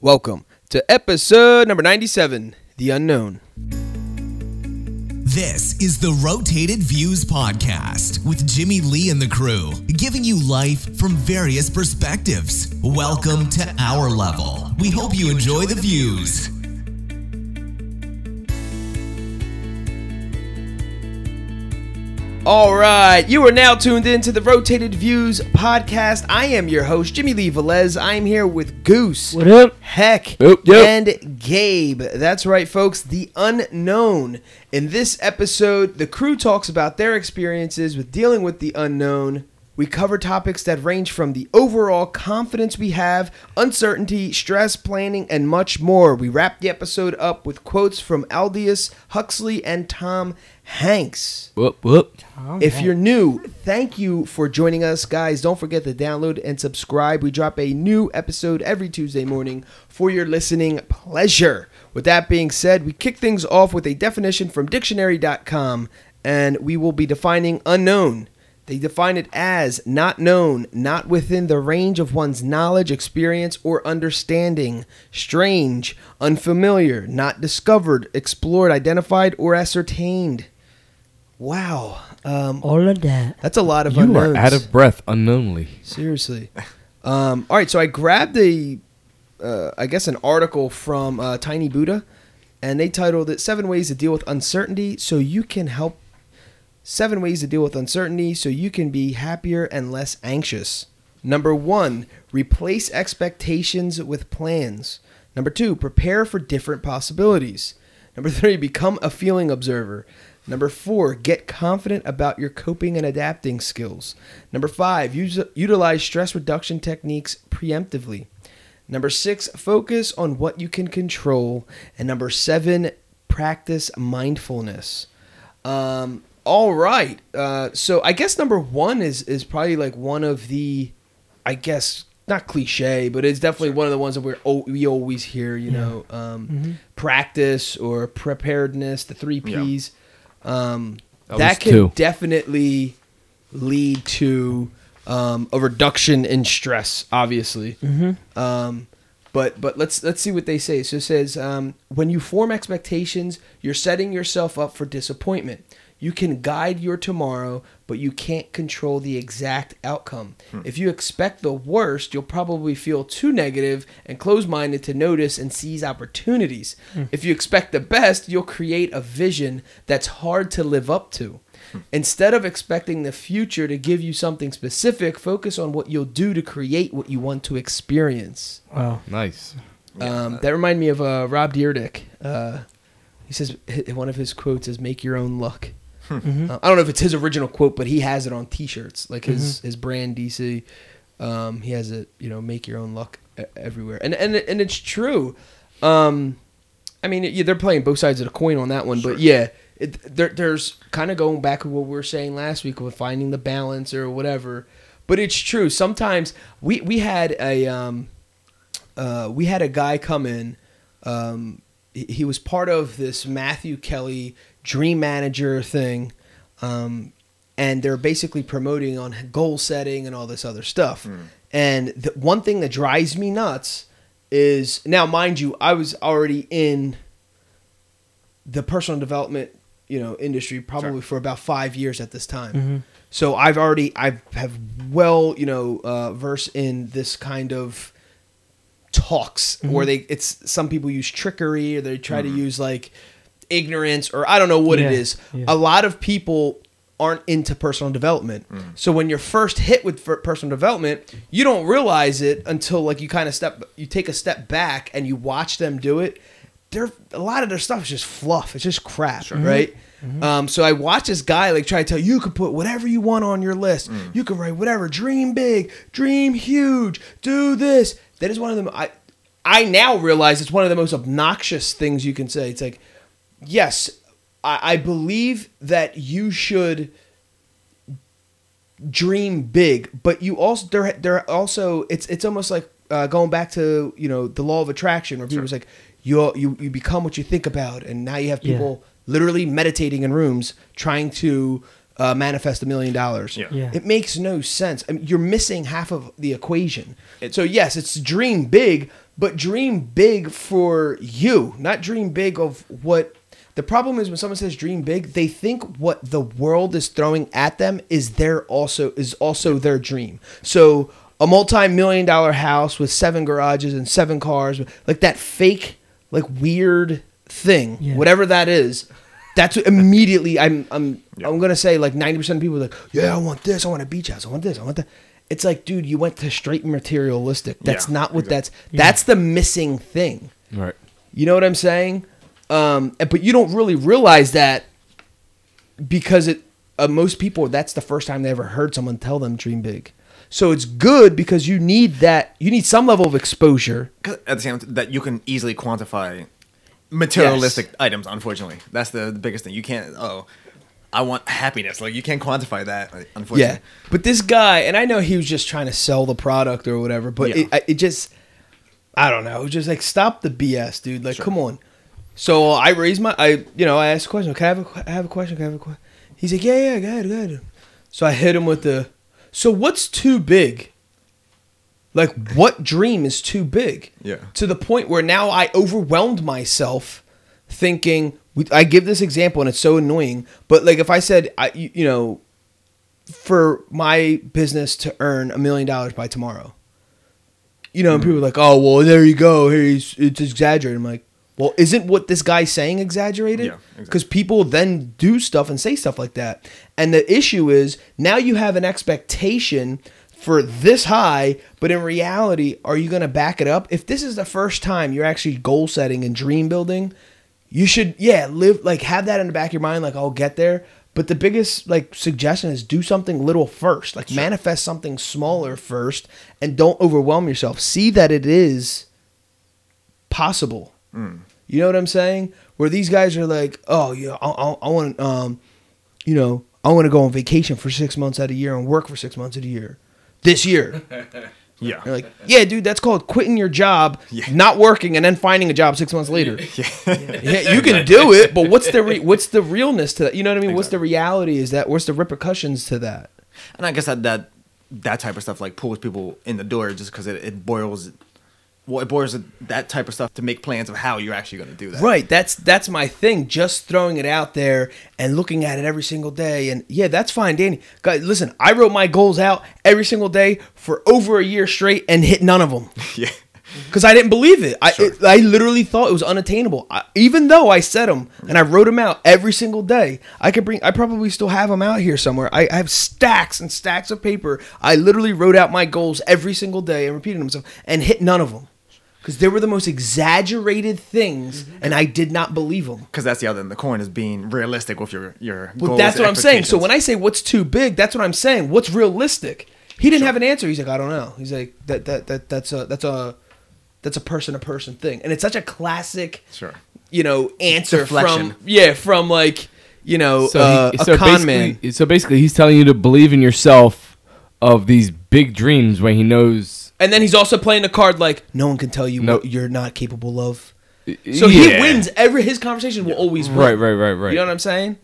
Welcome to episode number 97 The Unknown. This is the Rotated Views Podcast with Jimmy Lee and the crew, giving you life from various perspectives. Welcome to our level. We hope you enjoy the views. All right, you are now tuned in to the Rotated Views podcast. I am your host, Jimmy Lee Velez. I am here with Goose. What up? Heck Yep, yep. and Gabe. That's right, folks. The unknown. In this episode, the crew talks about their experiences with dealing with the unknown. We cover topics that range from the overall confidence we have, uncertainty, stress, planning, and much more. We wrap the episode up with quotes from Aldous Huxley and Tom Hanks. Whoop whoop. If you're new, thank you for joining us, guys. Don't forget to download and subscribe. We drop a new episode every Tuesday morning for your listening pleasure. With that being said, we kick things off with a definition from dictionary.com, and we will be defining unknown. They define it as not known, not within the range of one's knowledge, experience, or understanding, strange, unfamiliar, not discovered, explored, identified, or ascertained. Wow. Um, All of that. that's a lot of You unknowns. are out of breath unknowingly. Seriously. Um, all right, so I grabbed a, uh, I guess, an article from uh, Tiny Buddha, and they titled it Seven Ways to Deal with Uncertainty So You Can Help. Seven Ways to Deal with Uncertainty So You Can Be Happier and Less Anxious. Number one, replace expectations with plans. Number two, prepare for different possibilities. Number three, become a feeling observer. Number four, get confident about your coping and adapting skills. Number five, use, utilize stress reduction techniques preemptively. Number six, focus on what you can control. And number seven, practice mindfulness. Um, all right. Uh, so I guess number one is is probably like one of the, I guess not cliche, but it's definitely one of the ones that we're we always hear. You know, um, practice or preparedness, the three Yeah. P's. Um, That that was can two. definitely lead to um, a reduction in stress. Obviously. Um, but but let's let's see what they say. So it says um, when you form expectations, you're setting yourself up for disappointment. You can guide your tomorrow, but you can't control the exact outcome. If you expect the worst, you'll probably feel too negative and close-minded to notice and seize opportunities. If you expect the best, you'll create a vision that's hard to live up to. Instead of expecting the future to give you something specific, focus on what you'll do to create what you want to experience. Wow. Nice. Um, that reminded me of uh, Rob Dyrdek. Uh, he says one of his quotes is "Make your own luck." Mm-hmm. Uh, I don't know if it's his original quote, but he has it on T-shirts, like his his brand DC. Um, he has it, you know, "Make your own luck" everywhere, and and and it's true. Um, I mean, yeah, they're playing both sides of the coin on that one, but yeah, it, there, there's kind of going back to what we were saying last week with finding the balance or whatever. But it's true. Sometimes we we had a um, uh, we had a guy come in. Um, he was part of this Matthew Kelly Dream Manager thing, um, and they're basically promoting on goal setting and all this other stuff. And the one thing that drives me nuts is now, mind you, I was already in the personal development you know industry probably for about five years at this time. So I've already I have well you know uh, versed in this kind of talks where they it's some people use trickery or they try to use like ignorance or I don't know what it Yeah, is. yeah. A lot of people aren't into personal development. Mm. So when you're first hit with personal development, you don't realize it until like you kind of step you take a step back and you watch them do it. They're a lot of their stuff is just fluff. It's just crap, right? Mm-hmm. Mm-hmm. Um, so I watch this guy like try to tell you, you can put whatever you want on your list. Mm. You can write whatever, dream big, dream huge, do this. That is one of them. I I now realize it's one of the most obnoxious things you can say. It's like, yes, I, I believe that you should dream big, but you also there there also it's it's almost like uh, going back to you know the law of attraction, where people was like you you you become what you think about, and now you have Yeah. people literally meditating in rooms trying to uh, manifest a million dollars. Yeah. Yeah. It makes no sense. I mean, you're missing half of the equation. It- so yes, it's dream big, but dream big for you, not dream big of what. The problem is when someone says dream big, they think what the world is throwing at them is their also is also their dream. So a multi-million dollar house with seven garages and seven cars, like that fake, like weird thing, Yeah. whatever that is. That's what immediately I'm I'm Yeah. I'm gonna say like ninety percent of people are like, yeah, I want this, I want a beach house, I want this, I want that. It's like, dude, you went to straight materialistic. That's Yeah, not what exactly. that's that's the missing thing. Right. You know what I'm saying? Um, but you don't really realize that because it uh, most people that's the first time they ever heard someone tell them dream big. So it's good because you need that. You need some level of exposure at the same time that you can easily quantify materialistic items unfortunately that's the, the biggest thing you can't oh i want happiness like you can't quantify that unfortunately Yeah, but this guy, and I know he was just trying to sell the product or whatever, but Yeah. it, it just, I don't know, it was just like stop the BS, dude. Like, come on. So I raised my, I, you know, I asked a question. Can I have a, I have a question? Can I have a question? He's like, yeah, yeah, go ahead, go ahead. So I hit him with the, so what's too big? Like, what dream is too big? Yeah. To the point where now I overwhelmed myself thinking, I give this example and it's so annoying, but like if I said, I, you, you know, for my business to earn a million dollars by tomorrow. You know, and mm-hmm. people are like, "Oh, well, there you go. Here's, it's exaggerated." I'm like, "Well, isn't what this guy's saying exaggerated?" Yeah, exactly. Because people then do stuff and say stuff like that, and the issue is now you have an expectation for this high, but in reality, are you going to back it up? If this is the first time you're actually goal setting and dream building, you should yeah live like have that in the back of your mind like I'll get there. But the biggest like suggestion is do something little first, like manifest something smaller first, and don't overwhelm yourself. See that it is possible. Mm. You know what I'm saying? Where these guys are like, oh yeah, I, I, I want, um, you know, I want to go on vacation for six months out of year and work for six months out of a year. This year, yeah you're like, yeah, dude, that's called quitting your job, Yeah. not working, and then finding a job six months later. Yeah, you can do it, but what's the re- what's the realness to that? You know what I mean? What's the reality? Is that what's the repercussions to that? and i guess that that that type of stuff like pulls people in the door just because it, it boils well it boils that type of stuff to make plans of how you're actually going to do that Right. That's that's my thing. Just throwing it out there and looking at it every single day. And yeah, that's fine, Danny. Guys, listen, I wrote my goals out every single day for over a year straight and hit none of them yeah because I didn't believe it. I Sure. it, I literally thought it was unattainable. I, even though I said them and I wrote them out every single day, I could bring. I probably still have them out here somewhere. I, I have stacks and stacks of paper. I literally wrote out my goals every single day and repeated them and hit none of them. Because they were the most exaggerated things, and I did not believe them. because that's the other end of the coin is being realistic with your your Well, goals, that's what I'm saying. So when I say what's too big, that's what I'm saying. What's realistic? He didn't have an answer. He's like, I don't know. He's like, that that that that's a that's a that's a person to person thing, and it's such a classic, Sure. you know, answer Deflection. from yeah from like you know So, uh, he, a so con man. so basically, he's telling you to believe in yourself of these big dreams when he knows. And then he's also playing the card like no one can tell you No. what you're not capable of. So he Yeah. wins every his conversation will always win. Right, right, right, right. You know what I'm saying?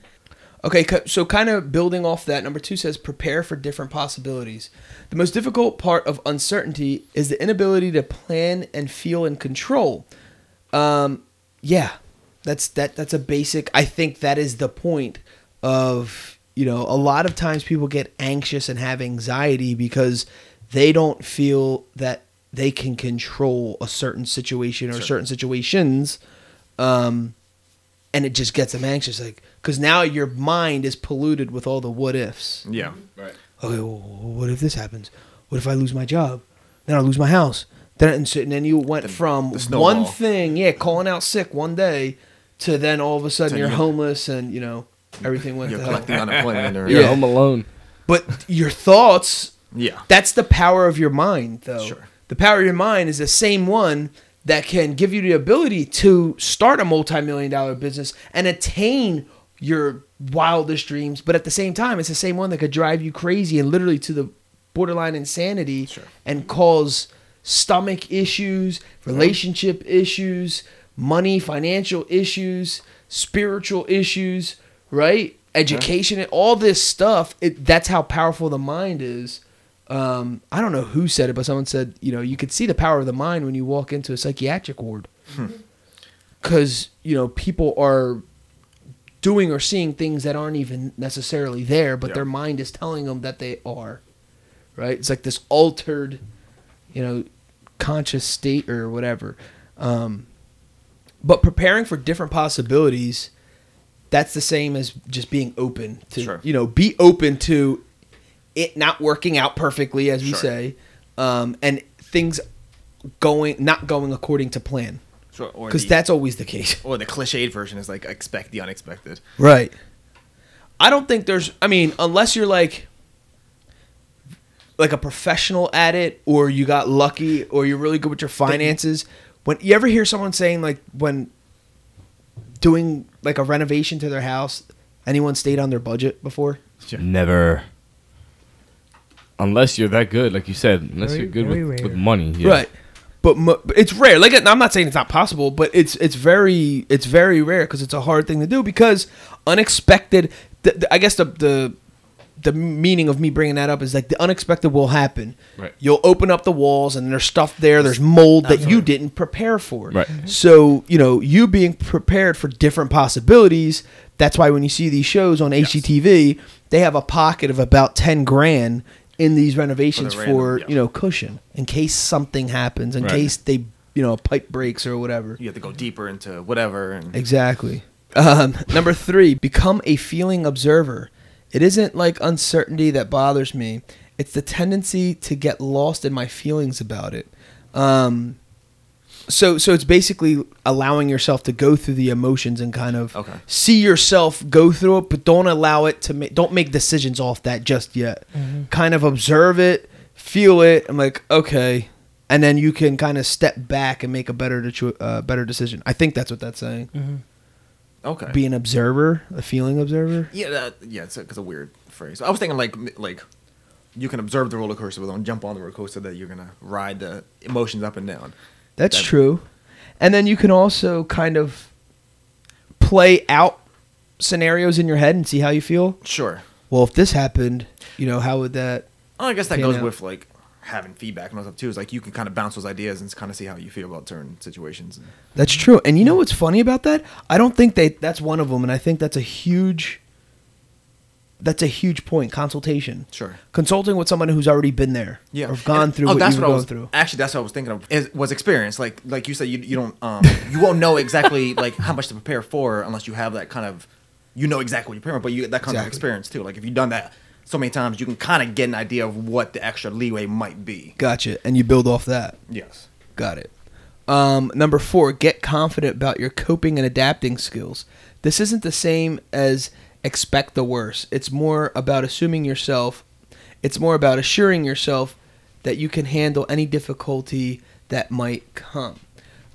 Okay, so kind of building off that, number two says prepare for different possibilities. The most difficult part of uncertainty is the inability to plan and feel in control. Um, yeah, that's that. That's a basic. I think that is the point of you know a lot of times people get anxious and have anxiety because they don't feel that they can control a certain situation or certain situations. Um, and it just gets them anxious like because now your mind is polluted with all the what ifs. Yeah. Right. okay well, what if this happens? What if i lose my job? Then i lose my house. Then and, so, and then you went The- from the one thing yeah calling out sick one day to then all of a sudden To you're you- homeless and you know everything went you're to hell. collecting unemployment or You're Yeah. home alone. but your thoughts yeah that's the power of your mind, though. Sure. The power of your mind is the same one that can give you the ability to start a multi-million dollar business and attain your wildest dreams. But at the same time, it's the same one that could drive you crazy and literally to the borderline insanity Sure. and cause stomach issues, relationship issues, money, financial issues, spiritual issues, right? education, and all this stuff. It, that's how powerful the mind is. Um, I don't know who said it, but someone said, you know, you could see the power of the mind when you walk into a psychiatric ward, because you know people are doing or seeing things that aren't even necessarily there, but their mind is telling them that they are. Right? It's like this altered, you know, conscious state or whatever. Um, but preparing for different possibilities, that's the same as just being open to, Sure. you know, be open to it not working out perfectly, as we Sure. say, um, and things going not going according to plan, Sure, because that's always the case. or the cliched version is like expect the unexpected. Right. I don't think there's. I mean, unless you're like, like a professional at it, or you got lucky, or you're really good with your finances. When you ever hear someone saying like when doing like a renovation to their house, anyone stayed on their budget before? Never. Unless you're that good, like you said, unless Very- you're good very with, with money. Yeah. Right. But, mo- but it's rare. Like I'm not saying it's not possible, but it's it's very it's very rare because it's a hard thing to do because unexpected. The, the- I guess the the the meaning of me bringing that up is like the unexpected will happen. Right. You'll open up the walls and there's stuff there. There's mold that you didn't prepare for. Right. So you know you being prepared for different possibilities. That's why when you see these shows on HGTV, they have a pocket of about ten grand in these renovations for, random, yeah. you know cushion in case something happens, in Right. case they you know a pipe breaks or whatever. You have to go deeper into whatever. And Exactly. Um, number three, become a feeling observer. It isn't like uncertainty that bothers me. It's the tendency to get lost in my feelings about it. Um, so, so it's basically allowing yourself to go through the emotions and kind of Okay. see yourself go through it, but don't allow it to make. Don't make decisions off that just yet. Kind of observe it, feel it. I'm like, okay, and then you can kind of step back and make a better, dechu- uh, better decision. I think that's what that's saying okay. be an observer, a feeling observer. yeah, that, yeah, it's a, it's a weird phrase. I was thinking like like you can observe the roller coaster, but don't jump on the roller coaster that you're gonna ride the emotions up and down. That's That- true. And then you can also kind of play out scenarios in your head and see how you feel. Sure. Well, if this happened, you know, how would that? Oh, I guess that goes out. with like having feedback and all stuff too. Is like you can kind of bounce those ideas and kind of see how you feel about certain situations. That's true. And you know what's funny about that? I don't think they that's one of them, and I think that's a huge. That's a huge point. Consultation. Sure. Consulting with someone who's already been there. Yeah, Or gone And- through oh, what that's what I was, through. Actually, that's what I was thinking of. Is, was experience like like you said you you don't um you won't know exactly like how much to prepare for unless you have that kind of you know exactly what you're preparing, but you that comes with Exactly. experience too. Like if you've done that so many times, you can kind of get an idea of what the extra leeway might be. Gotcha. And you build off that. Yes. Got it. Um, number four, get confident about your coping and adapting skills. This isn't the same as expect the worst. It's more about assuming yourself, it's more about assuring yourself that you can handle any difficulty that might come.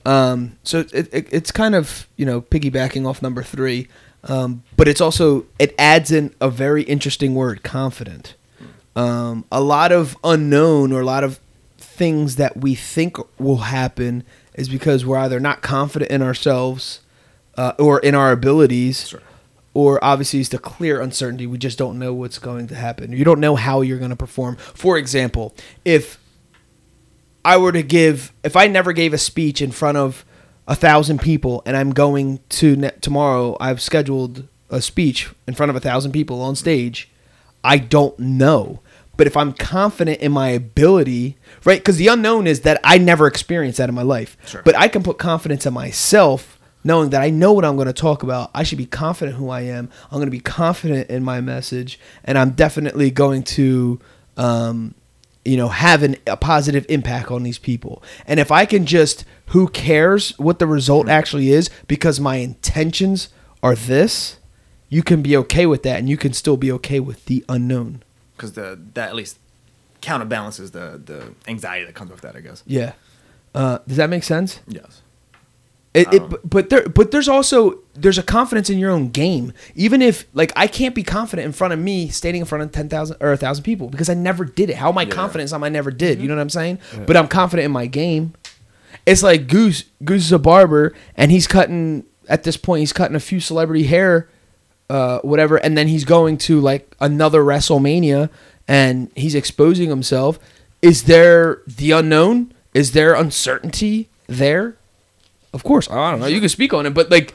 Um, so it, it, it's kind of, you know, piggybacking off number three, um, but it's also, it adds in a very interesting word, confident um, a lot of unknown or a lot of things that we think will happen is because we're either not confident in ourselves uh, or in our abilities Sure. or obviously it's the clear uncertainty we just don't know what's going to happen you don't know how you're going to perform for example if i were to give if i never gave a speech in front of a thousand people and i'm going to ne- tomorrow i've scheduled a speech in front of a thousand people on stage I don't know. But if I'm confident in my ability, right? Because the unknown is that I never experienced that in my life. Sure. But I can put confidence in myself, knowing that I know what I'm going to talk about. I should be confident who I am. I'm going to be confident in my message, and I'm definitely going to, um, you know, have an, a positive impact on these people. And if I can just, who cares what the result actually is, because my intentions are this you can be okay with that and you can still be okay with the unknown because the that at least counterbalances the the anxiety that comes with that. I guess. yeah uh, does that make sense Yes. it, it, Um, but- but there but there's also there's a confidence in your own game even if like i can't be confident in front of me standing in front of 10,000 or 1,000 people because i never did it how am i Yeah. confident in something i never did you know what i'm saying but i'm confident in my game it's like goose goose is a barber and he's cutting at this point he's cutting a few celebrity hair uh, whatever, and then he's going to like another WrestleMania and he's exposing himself. Is there the unknown? Is there uncertainty there? Of course, I don't know. You can speak on it, but like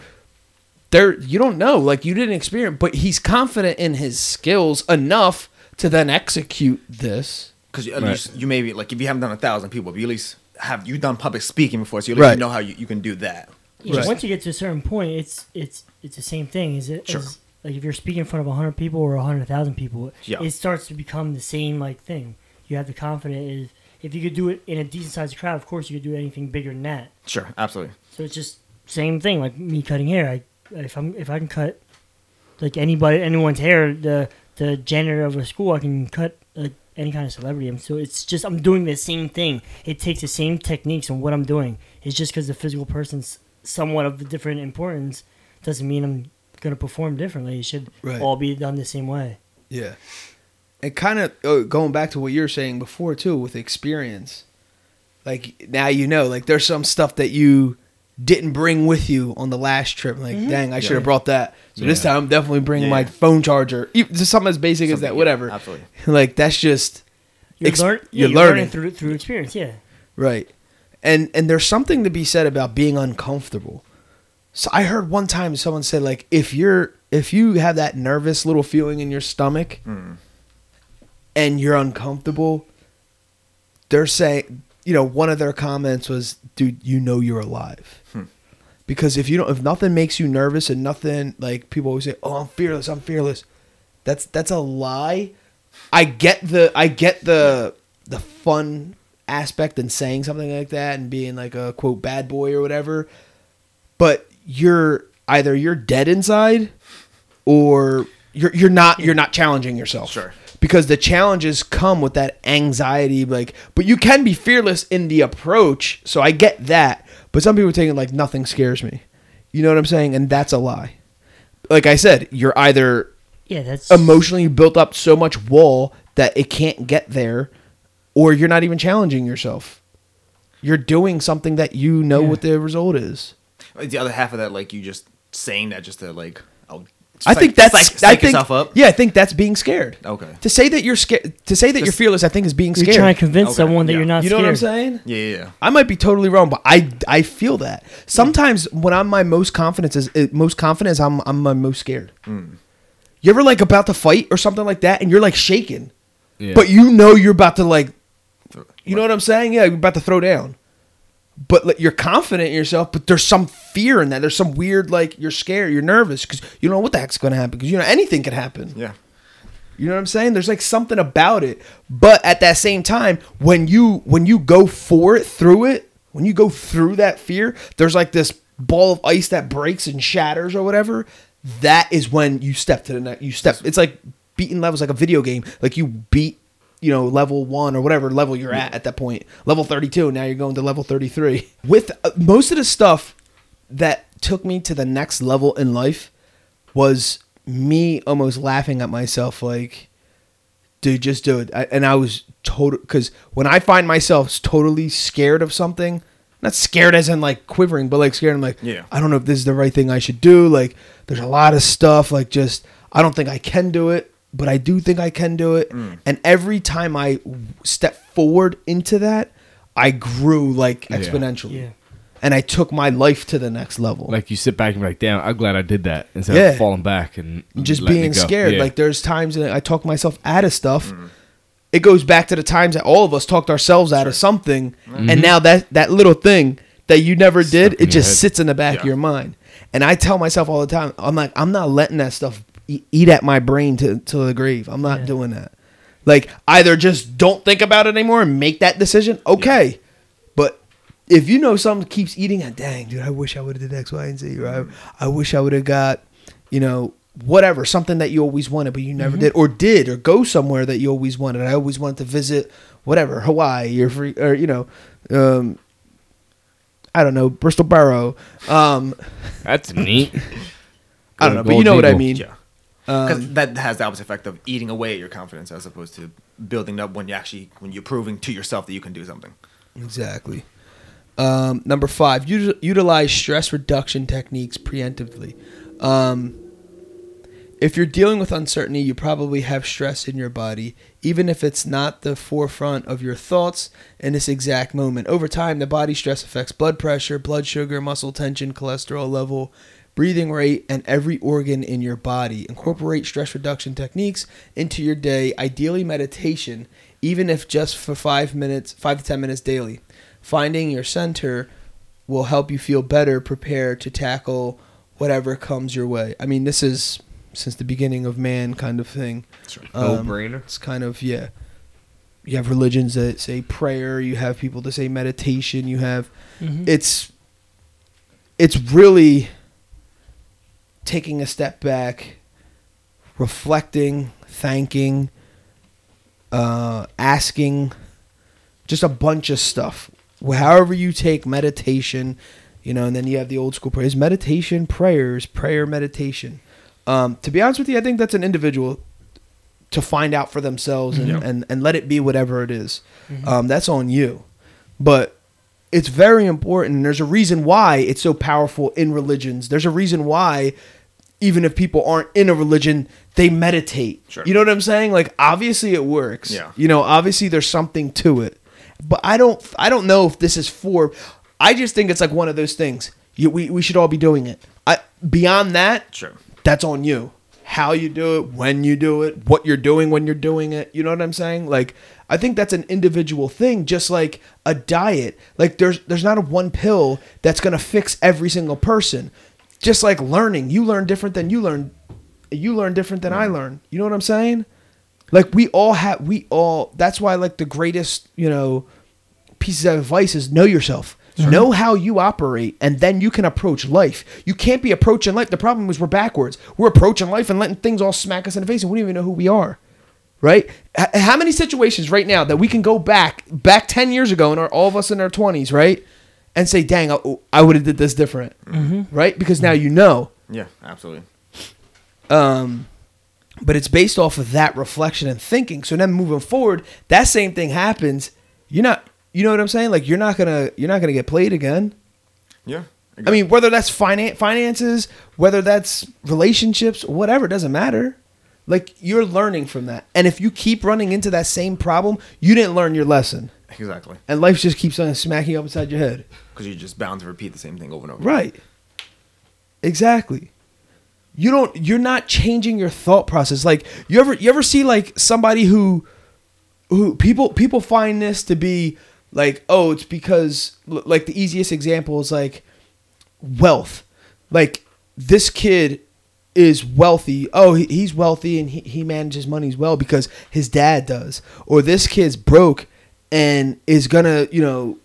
there, you don't know. Like you didn't experience, but he's confident in his skills enough to then execute this. Because at Right. least you maybe like if you haven't done a thousand people, but you at least have you done public speaking before, so you at least Right. know how you, you can do that. Yeah, Right. Once you get to a certain point, it's it's it's the same thing. Is it? Sure. as- like if you're speaking in front of hundred people or hundred thousand people, Yeah. it starts to become the same like thing. You have the confidence. If, if you could do it in a decent sized crowd, of course you could do anything bigger than that. Sure, absolutely. So it's just same thing. Like me cutting hair. I if I'm if I can cut like anybody anyone's hair, the the janitor of a school, I can cut like any kind of celebrity. And so it's just I'm doing the same thing. It takes the same techniques and what I'm doing. It's just because the physical person's somewhat of a different importance doesn't mean I'm gonna perform differently. It should Right. all be done the same way. Yeah. And kind of uh, going back to what you were saying before too with experience. Like now you know, like there's some stuff that you didn't bring with you on the last trip. Like, dang, I should have Yeah. brought that. So this time I'm definitely bringing Yeah, my phone charger. Even- Just something as basic as Something, that, yeah, whatever. absolutely. Like that's just You're, Ex- learn- you're yeah, learning. through through experience. Yeah. Right. And and there's something to be said about being uncomfortable. So I heard one time someone said like if you're if you have that nervous little feeling in your stomach hmm. and you're uncomfortable, they're saying you know, one of their comments was, dude, you know you're alive. Hmm. Because if you don't if nothing makes you nervous and nothing like people always say, Oh, I'm fearless, I'm fearless. That's that's a lie. I get the I get the the fun aspect in saying something like that and being like a quote bad boy or whatever. But you're either you're dead inside or you're you're not you're not challenging yourself. Sure. Because the challenges come with that anxiety, like but you can be fearless in the approach, so I get that. But some people take it like nothing scares me. You know what I'm saying? And that's a lie. Like I said, you're either Yeah, that's emotionally built up so much wall that it can't get there, or you're not even challenging yourself. You're doing something that you know Yeah. what the result is. The other half of that, like you just saying that just to like, oh, I psych- think that's psych, I think yourself up. yeah, I think that's being scared. Okay. To say that you're scared, to say that you're fearless, I think is being you're scared. trying to convince Okay, someone that yeah. you're not you know scared. what I'm saying? Yeah, yeah, yeah. I might be totally wrong, but I I feel that sometimes when I'm my most confidence is it- most confident is I'm I'm my most scared. Mm. You ever like about to fight or something like that, and you're like shaking, Yeah. but you know you're about to like, you know what I'm saying? Yeah, you're about to throw down, but like, you're confident in yourself. But there's some fear in that. There's some weird like you're scared, you're nervous because you don't know what the heck's going to happen because you know anything could happen. Yeah. You know what I'm saying? There's like something about it. But at that same time, when you when you go for it through it, when you go through that fear, there's like this ball of ice that breaks and shatters or whatever. That is when you step to the next. You step. It's like beating levels, like a video game. Like you beat, you know, level one or whatever level you're at at that point. Level 32. Now you're going to level 33. With uh, most of the stuff that took me to the next level in life was me almost laughing at myself like dude just do it I, and i was total because when i find myself totally scared of something not scared as in like quivering but like scared i'm like Yeah. i don't know if this is the right thing i should do like there's a lot of stuff like just i don't think i can do it but i do think i can do it and every time i step forward into that i grew like exponentially Yeah. and i took my life to the next level like you sit back and be like, damn, I'm glad I did that instead Yeah. of falling back and just being it go. scared. Yeah. Like there's times that I talk myself out of stuff. Mm. It goes back to the times that all of us talked ourselves out of something, Mm-hmm. and now that that little thing that you never did, Stuck in it just head. sits in the back of your mind. And I tell myself all the time, I'm like, I'm not letting that stuff eat at my brain to to the grave. I'm not Yeah. doing that. Like either just don't think about it anymore and make that decision. Okay, but if you know something keeps eating at, dang, dude, I wish I would have did X, Y, and Z, or I, I wish I would have got, you know, whatever, something that you always wanted but you never did, or did, or go somewhere that you always wanted. I always wanted to visit, whatever, Hawaii or free, or you know, um, I don't know, Bristol Borough. Um, That's neat. I don't know, but you know what I mean. Yeah. Because Um, that has the opposite effect of eating away at your confidence as opposed to building up when you actually when you're proving to yourself that you can do something. Exactly. Um, number five, util- utilize stress reduction techniques preemptively. Um, If you're dealing with uncertainty, you probably have stress in your body, even if it's not the forefront of your thoughts in this exact moment. Over time, the body stress affects blood pressure, blood sugar, muscle tension, cholesterol level, breathing rate, and every organ in your body. Incorporate stress reduction techniques into your day, ideally meditation, even if just for five minutes, five to 10 minutes daily. Finding your center will help you feel better prepared to tackle whatever comes your way. I mean, this is since the beginning of man kind of thing. No Um, brainer. It's kind of yeah. You have religions that say prayer. You have people that say meditation. You have Mhm. it's it's really taking a step back, reflecting, thanking, uh, asking, just a bunch of stuff. However you take meditation, you know, and then you have the old school prayers, meditation, prayers, prayer, meditation. Um, to be honest with you, I think that's an individual to find out for themselves and, Yeah. and, and let it be whatever it is. Um, that's on you. But it's very important. and There's a reason why it's so powerful in religions. There's a reason why, even if people aren't in a religion, they meditate. Sure. You know what I'm saying? Like obviously it works. Yeah. You know, obviously there's something to it. But I don't I don't know if this is for I just think it's like one of those things. You, we, we should all be doing it. I beyond that, Sure. that's on you. How you do it, when you do it, what you're doing when you're doing it. You know what I'm saying? Like I think that's an individual thing, just like a diet. Like there's there's not a one pill that's gonna fix every single person. Just like learning, you learn different than you learn. You learn different than I learn. You know what I'm saying? Like we all have, we all. That's why like the greatest, you know, pieces of advice is know yourself. Know how you operate, and then you can approach life. You can't be approaching life. The problem is we're backwards. We're approaching life and letting things all smack us in the face, and we don't even know who we are. Right? H- how many situations right now that we can go back, back ten years ago, and are all of us in our twenties, right, and say, "Dang, I, I would have did this different," right? Because now you know. Yeah, absolutely. Um, but it's based off of that reflection and thinking. So then moving forward, that same thing happens. You're not, you know what I'm saying? Like you're not gonna, you're not gonna get played again. Yeah. I mean, whether that's finan- finances, whether that's relationships, whatever, it doesn't matter. Like you're learning from that, and if you keep running into that same problem, you didn't learn your lesson, exactly. and life just keeps on smacking you up inside your head. Because you're just bound to repeat the same thing over and over. Right. Exactly. You don't you're not changing your thought process. Like you ever you ever see like somebody who who people people find this to be like oh it's because like the easiest example is like wealth. Like this kid is wealthy. Oh, he, he's wealthy and he, he manages money well because his dad does. Or this kid's broke and is gonna, you know,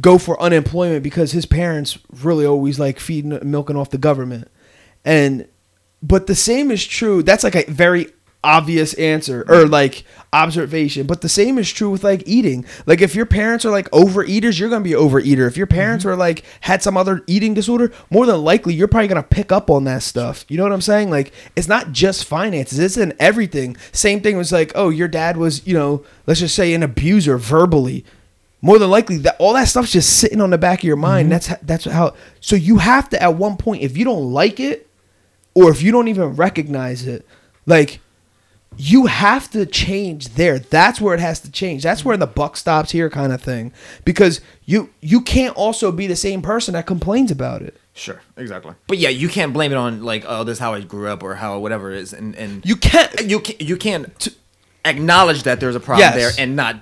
go for unemployment because his parents really always like feeding milking off the government and but the same is true that's like a very obvious answer or like observation. But the same is true with like eating. Like if your parents are like overeaters you're gonna be an overeater. If your parents mm-hmm. were like had some other eating disorder more than likely you're probably gonna pick up on that stuff. You know what i'm saying? Like it's not just finances. It's in everything. Same thing was like oh your dad was you know let's just say an abuser verbally. More than likely that all that stuff's just sitting on the back of your mind. Mm-hmm. That's ho- that's how. So you have to at one point, if you don't like it, or if you don't even recognize it, like you have to change there. That's where it has to change. That's where the buck stops here, kind of thing. Because you you can't also be the same person that complains about it. Sure. Exactly. But yeah, you can't blame it on like oh this is how I grew up or how whatever it is and and You can't. you can you can't acknowledge that there's a problem Yes. there and not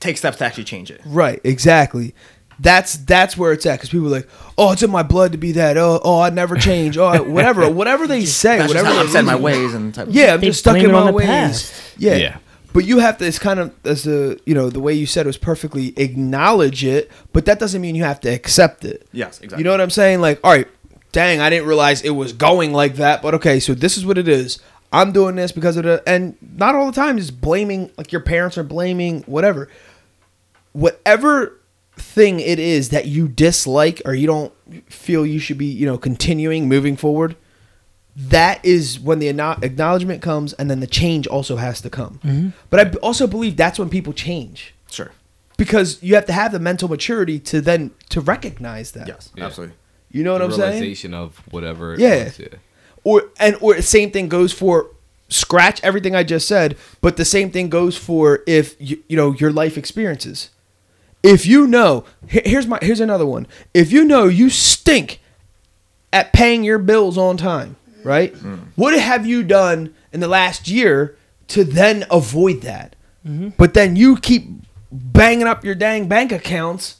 take steps to actually change it. Right, exactly. That's that's where it's at because people are like, oh, it's in my blood to be that. Oh, oh, I never change. Oh, whatever, whatever they say, That's whatever. I'm they set my ways and type. Of Yeah, I'm They just stuck blame in it my the ways. past. Yeah. Yeah. But you have to. It's kind of as the you know the way you said it was perfectly acknowledge it, but that doesn't mean you have to accept it. Yes, exactly. You know what I'm saying? Like, all right, dang, I didn't realize it was going like that. But okay, so this is what it is. I'm doing this because of the and not all the time just blaming like your parents are blaming whatever. Whatever thing it is that you dislike or you don't feel you should be, you know, continuing moving forward, that is when the acknowledgement comes and then the change also has to come. Mm-hmm. But I also believe that's when people change Sure. because you have to have the mental maturity to then to recognize that. Yes. Yeah. Absolutely. You know what the I'm saying? realization of whatever. Yeah. Was, yeah. or and or same thing goes for scratch everything I just said, but the same thing goes for if you, you know your life experiences. If you know, here's my here's another one. If you know you stink at paying your bills on time, right? Mm. What have you done in the last year to then avoid that? Mm-hmm. But then you keep banging up your dang bank accounts.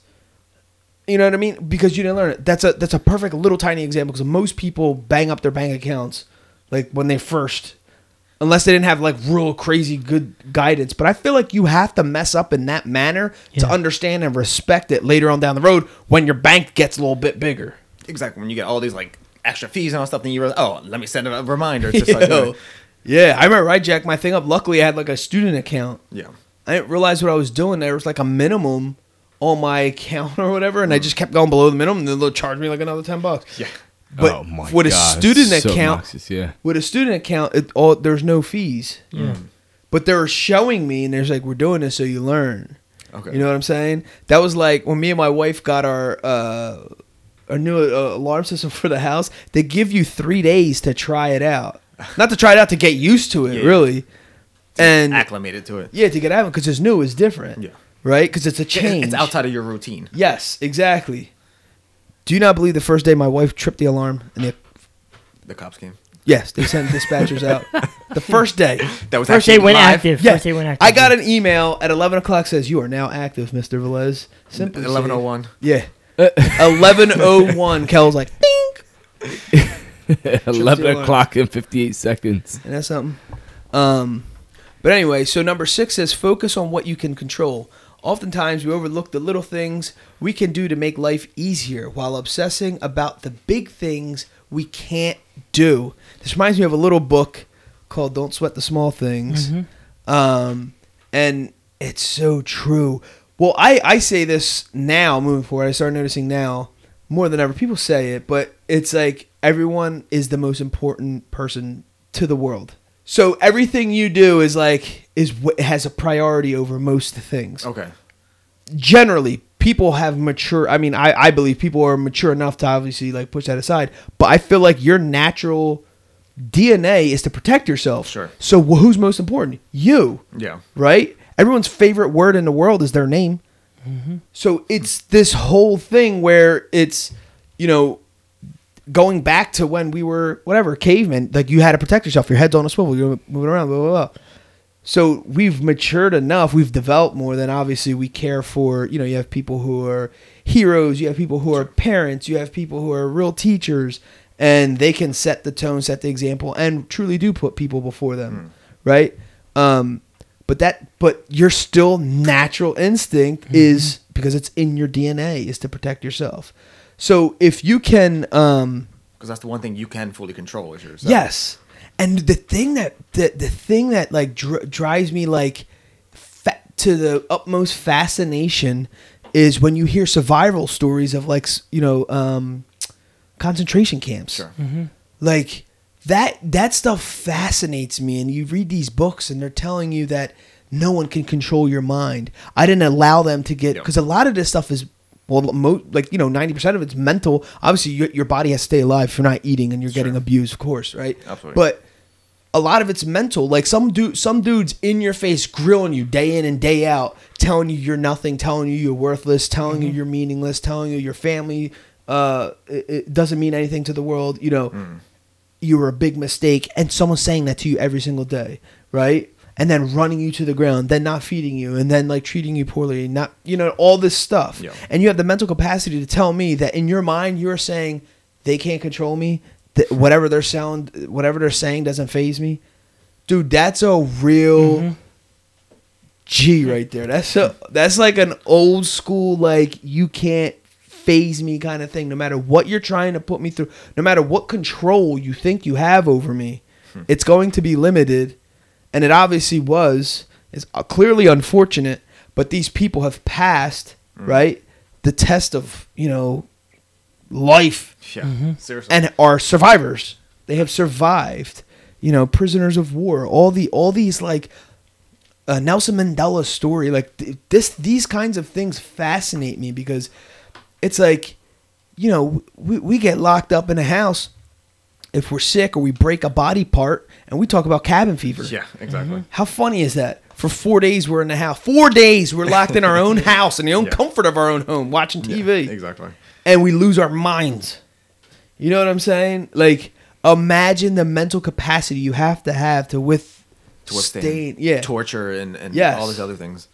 You know what I mean? Because you didn't learn it. That's a that's a perfect little tiny example. Because most people bang up their bank accounts like when they first, unless they didn't have like real crazy good guidance. But I feel like you have to mess up in that manner to understand and respect it later on down the road when your bank gets a little bit bigger. Exactly. When you get all these like extra fees and all stuff, then you realize, oh, let me send a reminder. It's just like, Yo. yeah, I remember I jacked my thing up. Luckily, I had like a student account. yeah. I didn't realize what I was doing. There was like a minimum on my account or whatever, and I mm. just kept going below the minimum, and then they'll charge me like another ten bucks. Yeah. But oh my with a God, student so account, obnoxious, yeah. with a student account, it, all there's no fees. Yeah. But they're showing me, and there's like, we're doing this so you learn. Okay. You know what I'm saying? That was like when me and my wife got our uh, our new uh, alarm system for the house. They give you three days to try it out, not to try it out to get used to it, Yeah. really, and acclimated to it. yeah, to get out because it's new, it's different, Yeah. right? Because it's a change. It's outside of your routine. Yes, exactly. Do you not believe the first day my wife tripped the alarm and they The cops came. yes they sent dispatchers out the first day. That was First day went live. active. Yeah, First day went active. I got an email at eleven o'clock says you are now active, Mister Velez. Simply Eleven oh say- one. Yeah. Eleven oh one. Kel's like, ding, Eleven o'clock and fifty-eight seconds. and that's something. Um, but anyway, so number six says focus on what you can control. Oftentimes, we overlook the little things we can do to make life easier while obsessing about the big things we can't do. This reminds me of a little book called "Don't Sweat the Small Things," um, and it's so true. Well, I I say this now, moving forward. I start noticing now more than ever. People say it, but it's like everyone is the most important person to the world. So everything you do is like is what has a priority over most things. Okay. Generally, people have mature. I mean, I I believe people are mature enough to obviously like push that aside. But I feel like your natural DNA is to protect yourself. Sure. So wh- who's most important? You Yeah. right? Everyone's favorite word in the world is their name. Mm-hmm. So it's this whole thing where it's, you know, going back to when we were whatever cavemen. Like you had to protect yourself. Your head's on a swivel. You're moving around. Blah blah blah. So we've matured enough. We've developed more than obviously we care for. You know, you have people who are heroes. You have people who are parents. You have people who are real teachers, and they can set the tone, set the example, and truly do put people before them, right? Um, but that, but your still natural instinct is because it's in your DNA is to protect yourself. So if you can, um, Because that's the one thing you can fully control is yourself. Yes, and the thing that the the thing that like dr- drives me like fa- to the utmost fascination is when you hear survival stories of like you know um, concentration camps. Sure. Like that that stuff fascinates me and you read these books and they're telling you that no one can control your mind. I didn't allow them to get Yep. cuz a lot of this stuff is well mo- like you know 90% of it's mental. Obviously your, your body has to stay alive if you're not eating and you're getting abused, of course, right? Absolutely. But a lot of it's mental. Like some dude, some dudes in your face grilling you day in and day out, telling you you're nothing, telling you you're worthless, telling you you're meaningless, telling you your family uh, it, it doesn't mean anything to the world. You know, you were a big mistake, and someone's saying that to you every single day, right? And then running you to the ground, then not feeding you, and then like treating you poorly, not you know all this stuff. Yeah. And you have the mental capacity to tell me that in your mind you're saying they can't control me. That whatever they're sound, whatever they're saying doesn't faze me, dude. That's a real mm-hmm. G right there. That's a that's like an old school like you can't faze me kind of thing. No matter what you're trying to put me through, no matter what control you think you have over me, hmm. it's going to be limited, and it obviously was. It's uh, clearly unfortunate, but these people have passed mm-hmm. right the test of you know life Yeah. Seriously. and are survivors. They have survived. You know, prisoners of war. All the all these like uh, Nelson Mandela's story. Like th- this, these kinds of things fascinate me because it's like, you know, we we get locked up in a house, if we're sick or we break a body part, and we talk about cabin fever. Yeah, exactly. How funny is that? For four days we're in the house. Four days we're locked in our own house in the own Yeah. comfort of our own home, watching TV, Exactly. And we lose our minds. You know what I'm saying? Like, imagine the mental capacity you have to have to with To withstand yeah. torture and, and Yes. all these other things.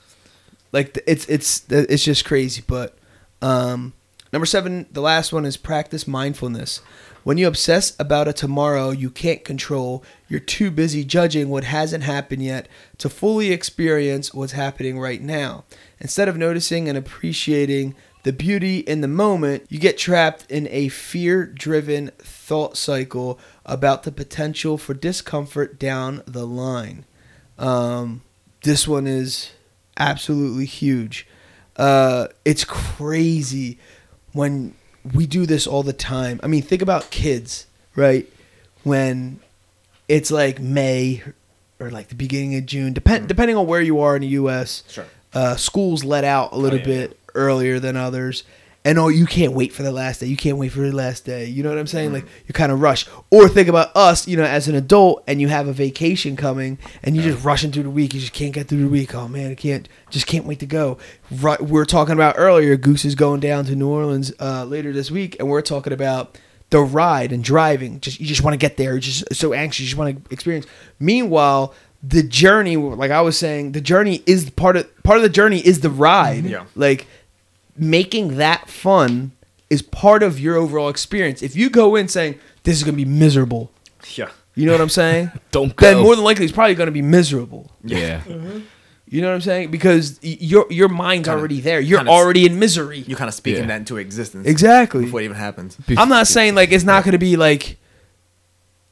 like it's it's it's just crazy but um number seven the last one is practice mindfulness when you obsess about a tomorrow you can't control you're too busy judging what hasn't happened yet to fully experience what's happening right now instead of noticing and appreciating the beauty in the moment you get trapped in a fear driven thought cycle about the potential for discomfort down the line um, this one is absolutely huge. Uh, it's crazy when we do this all the time. I mean, think about kids, right? When it's like May or like the beginning of June, depend depending on where you are in the U.S. Sure. Uh, schools let out a little yeah, bit earlier than others. And oh, you can't wait for the last day. You can't wait for the last day. You know what I'm saying? Like you kind of rush. Or think about us, you know, as an adult, and you have a vacation coming, and you just rushing through the week. You just can't get through the week. Oh man, I can't. Just can't wait to go. Right, we are talking about earlier. Goose is going down to New Orleans uh, later this week, and we're talking about the ride and driving. Just you just want to get there. You're just so anxious. You just want to experience. Meanwhile, the journey, like I was saying, the journey is part of part of the journey is the ride. Yeah. Like making that fun is part of your overall experience. If you go in saying this is gonna be miserable, Yeah. you know what I'm saying? Don't then more than likely it's probably gonna be miserable. yeah. Mm-hmm. You know what I'm saying? Because your your mind's Kinda- already there. You're kinda- already in misery. You're kind of speaking Yeah. that into existence. Exactly. Before it even happens. I'm not saying like it's not going to be like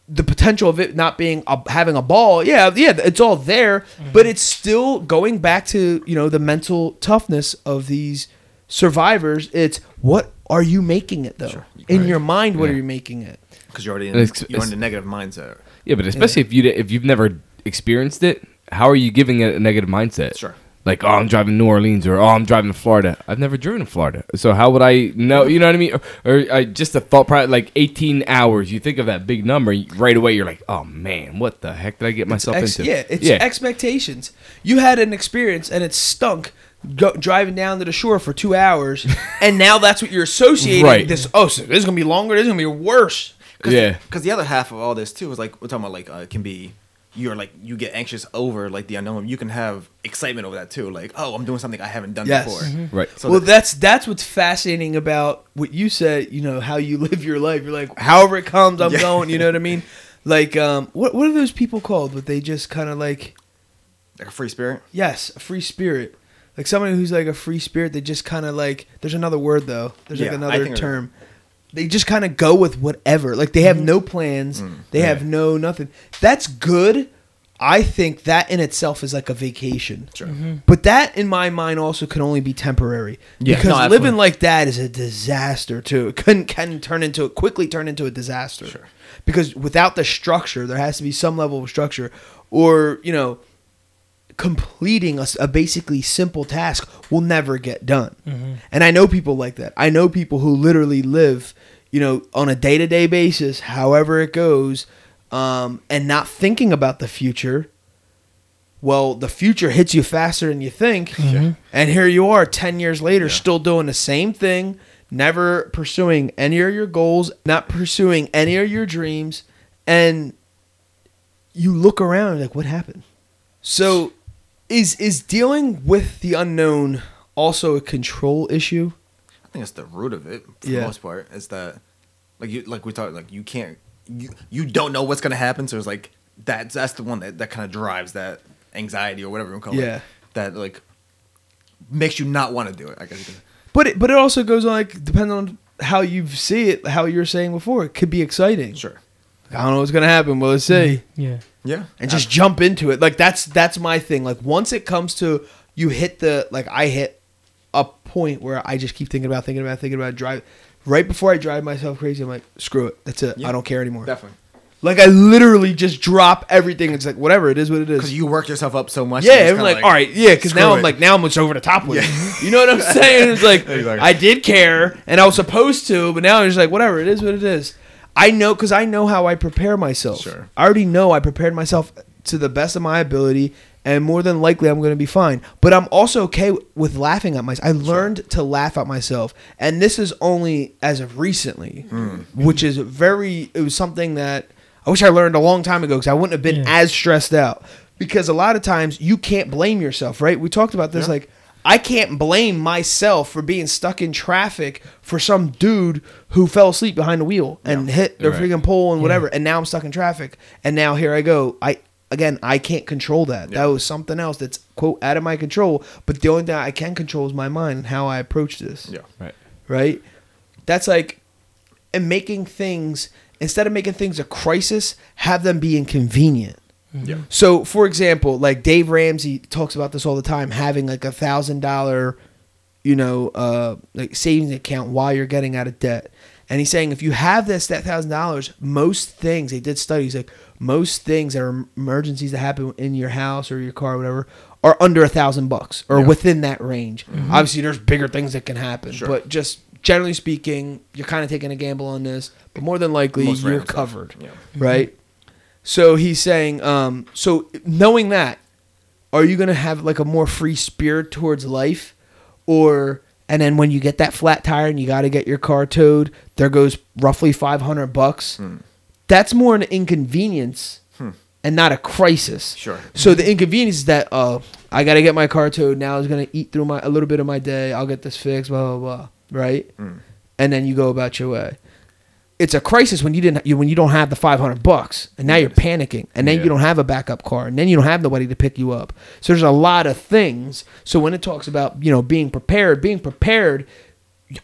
the potential of it not being a, having a ball. Yeah, yeah, it's all there, mm-hmm. but it's still going back to you know the mental toughness of these survivors. It's what are you making it though? Sure. In Right. your mind, what Yeah. are you making it? Because you're already in, And it's- you're in it's- the negative mindset. Yeah, but especially if you di- if you've never experienced it, how are you giving it a negative mindset? Sure. Like, oh, I'm driving to New Orleans, or oh, I'm driving to Florida. I've never driven to Florida, so how would I know? You know what I mean? Or, or uh, just a thought, pro- like 18 hours. You think of that big number y- right away. You're like, oh man, what the heck did I get myself Ex- into? yeah, it's expectations. You had an experience and it stunk. Go, driving down to the shore for two hours, and now that's what you're associating. Right. This oh, so this is gonna be longer. This is gonna be worse. Cause Yeah. Because the other half of all this too is like we're talking about like uh, it can be you're like you get anxious over like the unknown. You can have excitement over that too. Like oh, I'm doing something I haven't done Yes. before. right. So well, that- that's that's what's fascinating about what you said. You know how you live your life. You're like, however it comes, I'm Yeah. going. You know what I mean? Like, um, what what are those people called? But they just kind of like, like a free spirit. yes, a free spirit. Like somebody who's like a free spirit. They just kind of like. There's another word though. There's Yeah, like another term. They just kind of go with whatever. Like they have mm-hmm. no plans. they Yeah. have no nothing. That's good. I think that in itself is like a vacation. Sure. Mm-hmm. But that, in my mind, also can only be temporary. Yeah, because no, living like that is a disaster too. It can can turn into quickly turn into a disaster. Sure. Because without the structure, there has to be some level of structure, or you know, completing a basically simple task will never get done. And I know people like that. I know people who literally live, you know, on a day to day basis, however it goes, um, and not thinking about the future. Well, the future hits you faster than you think, and here you are, ten years later, still doing the same thing, never pursuing any of your goals, not pursuing any of your dreams, and you look around and like, what happened? So, is is dealing with the unknown also a control issue? I think it's the root of it for Yeah. the most part. Is that like you like we talked like you can't you you don't know what's gonna happen. So it's like that's that's the one that that kind of drives that anxiety or whatever you call Yeah. it. That like makes you not want to do it. I guess. But it, but it also goes on like depending on how you see it, how you're saying before, it could be exciting. Sure. I don't know what's gonna happen. Well, let's see. Mm-hmm. Yeah. Yeah. and just jump into it. Like that's that's my thing. Like once it comes to you hit the like I hit a point where I just keep thinking about thinking about thinking about drive. Right before I drive myself crazy, I'm like, screw it. That's it. Yeah. I don't care anymore. definitely Like I literally just drop everything. It's like whatever it is, what it is. because you worked yourself up so much. yeah, I'm kinda like, all right, yeah, because now screw I'm like, now I'm just over the top with Yeah. it. You know what I'm saying? It's like Exactly. I did care and I was supposed to, but now I'm just like, whatever it is, what it is. I know because I know how I prepare myself. Sure. I already know I prepared myself to the best of my ability, and more than likely I'm going to be fine. But I'm also okay with laughing at myself. I learned to laugh at myself, and this is only as of recently, hmm. which is very. It was something that I wish I learned a long time ago because I wouldn't have been Yeah. as stressed out. Because a lot of times you can't blame yourself, right? We talked about this, Yeah. like. I can't blame myself for being stuck in traffic for some dude who fell asleep behind the wheel and hit the Right. freaking pole and whatever, and now I'm stuck in traffic, and now here I go. I again, I can't control that. That was something else that's quote out of my control. But the only thing I can control is my mind and how I approach this. Yeah. Right. Right. That's like, and making things instead of making things a crisis, have them be inconvenient. Mm-hmm. Yeah. So, for example, like Dave Ramsey talks about this all the time, having like a thousand dollar, you know, uh, like savings account while you're getting out of debt. And he's saying if you have this that thousand dollars, most things they did studies like most things that are emergencies that happen in your house or your car or whatever are under a thousand bucks or Yeah. within that range. Mm-hmm. Obviously, there's bigger things that can happen, Sure. but just generally speaking, you're kind of taking a gamble on this. But more than likely, Most you're covered Yeah. right? Mm-hmm. So he's saying, um, so knowing that, are you gonna have like a more free spirit towards life, or and then when you get that flat tire and you got to get your car towed, there goes roughly five hundred bucks. That's more an inconvenience and not a crisis. Sure. So the inconvenience is that uh, I got to get my car towed. Now is gonna eat through my a little bit of my day. I'll get this fixed. Blah blah blah. Right. And then you go about your way it's a crisis when you didn't you, when you don't have the 500 bucks and now you're panicking and then Yeah. you don't have a backup car and then you don't have nobody to pick you up. So there's a lot of things. So when it talks about you know being prepared being prepared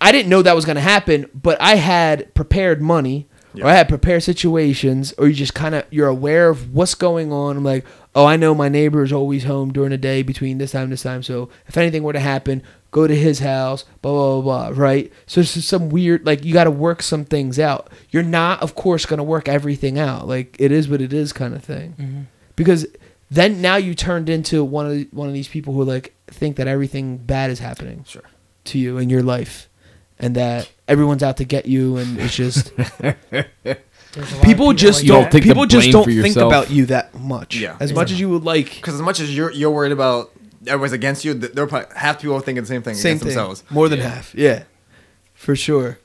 i didn't know that was going to happen but i had prepared money or i had prepared situations or you just kind of you're aware of what's going on. I'm like oh i know my neighbor is always home during the day between this time and this time. So if anything were to happen go to his house, blah blah blah, blah right? So it's just some weird like you got to work some things out. You're not, of course, gonna work everything out. Like it is what it is, kind of thing. Mm-hmm. Because then now you turned into one of the, one of these people who like think that everything bad is happening Sure. to you in your life, and that everyone's out to get you, and it's just There's a lot of people just like don't don't. take the people just don't think about you that much. Yeah. as much as you would like. Because as much as you're you're worried about everyone's against you, th- they're probably half people are thinking the same thing Same against thing. themselves. More than Yeah. half. Yeah. For sure.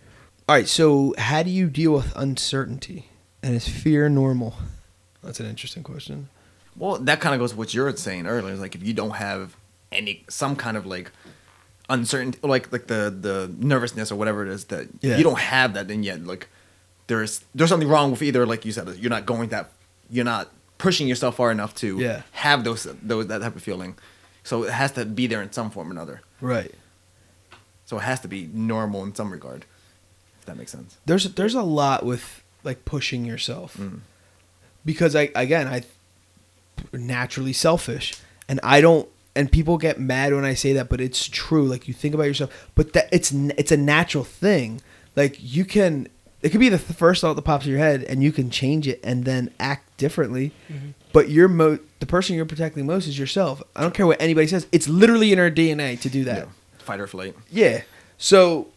All right. So, how do you deal with uncertainty? And is fear normal? That's an interesting question. Well, that kind of goes with what you were saying earlier. It's Like if you don't have any some kind of like uncertainty, like like the the nervousness or whatever it is that Yeah. you don't have that, then yet like there's there's something wrong with either like you said you're not going that you're not pushing yourself far enough to Yeah. have those those that type of feeling. So it has to be there in some form or another. Right. So it has to be normal in some regard. If that makes sense. There's there's a lot with like pushing yourself Mm. because I again I naturally selfish and I don't and people get mad when I say that but it's true like you think about yourself but that it's it's a natural thing like you can it could be the th- first thought that pops in your head and you can change it and then act differently but you're mo- the person you're protecting most is yourself I don't care what anybody says it's literally in our DNA to do that Yeah. Fight or flight. yeah. So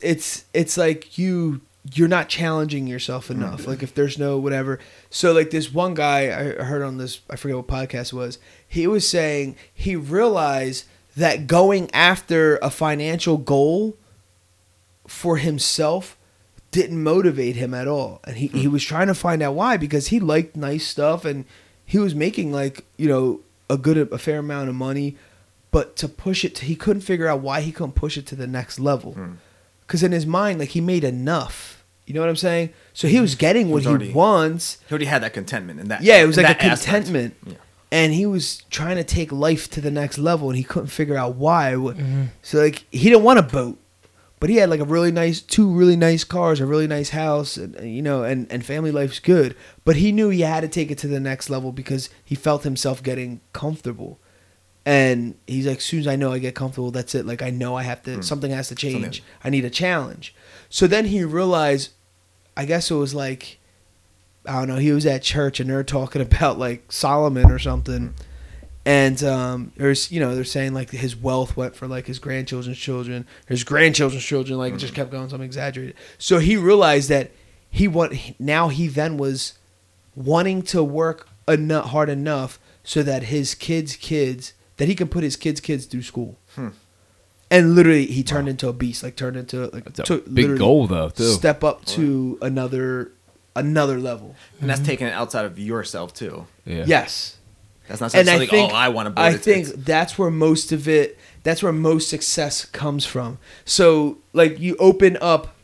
it's it's like you you're not challenging yourself Mm-hmm. enough. Like if there's no whatever. So like this one guy I heard on this I forget what podcast it was. He was saying he realized that going after a financial goal for himself didn't motivate him at all. And he, he was trying to find out why because he liked nice stuff and he was making like, you know, a good a fair amount of money, but to push it to, he couldn't figure out why he couldn't push it to the next level. Hmm. Cuz in his mind like he made enough. You know what I'm saying? So he was getting what he already- wants. He already had that contentment in that. Yeah, it was like a contentment. Yeah. And he was trying to take life to the next level and he couldn't figure out why. Mm-hmm. So like he didn't want a boat. But he had like a really nice two really nice cars, a really nice house, and you know, and, and family life's good. But he knew he had to take it to the next level because he felt himself getting comfortable. And he's like, as soon as I know I get comfortable, that's it. Like I know I have to hmm. something has to change. Something- I need a challenge. So then he realized I guess it was like I don't know, he was at church and they're talking about like Solomon or something. Hmm. And um there's you know, they're saying like his wealth went for like his grandchildren's children, his grandchildren's children, like it just mm. kept going So I'm exaggerated. So he realized that he want now he then was wanting to work enough hard enough so that his kids' kids that he can put his kids' kids through school. Hmm. And literally, he turned into a beast. Like turned into like That's a took- big goal, though, too. Step up to another another level. and that's mm-hmm. taking it outside of yourself too. Yeah. Yes. That's not and something. I think oh, I want to. I think that's where most of it. That's where most success comes from. So like you open up,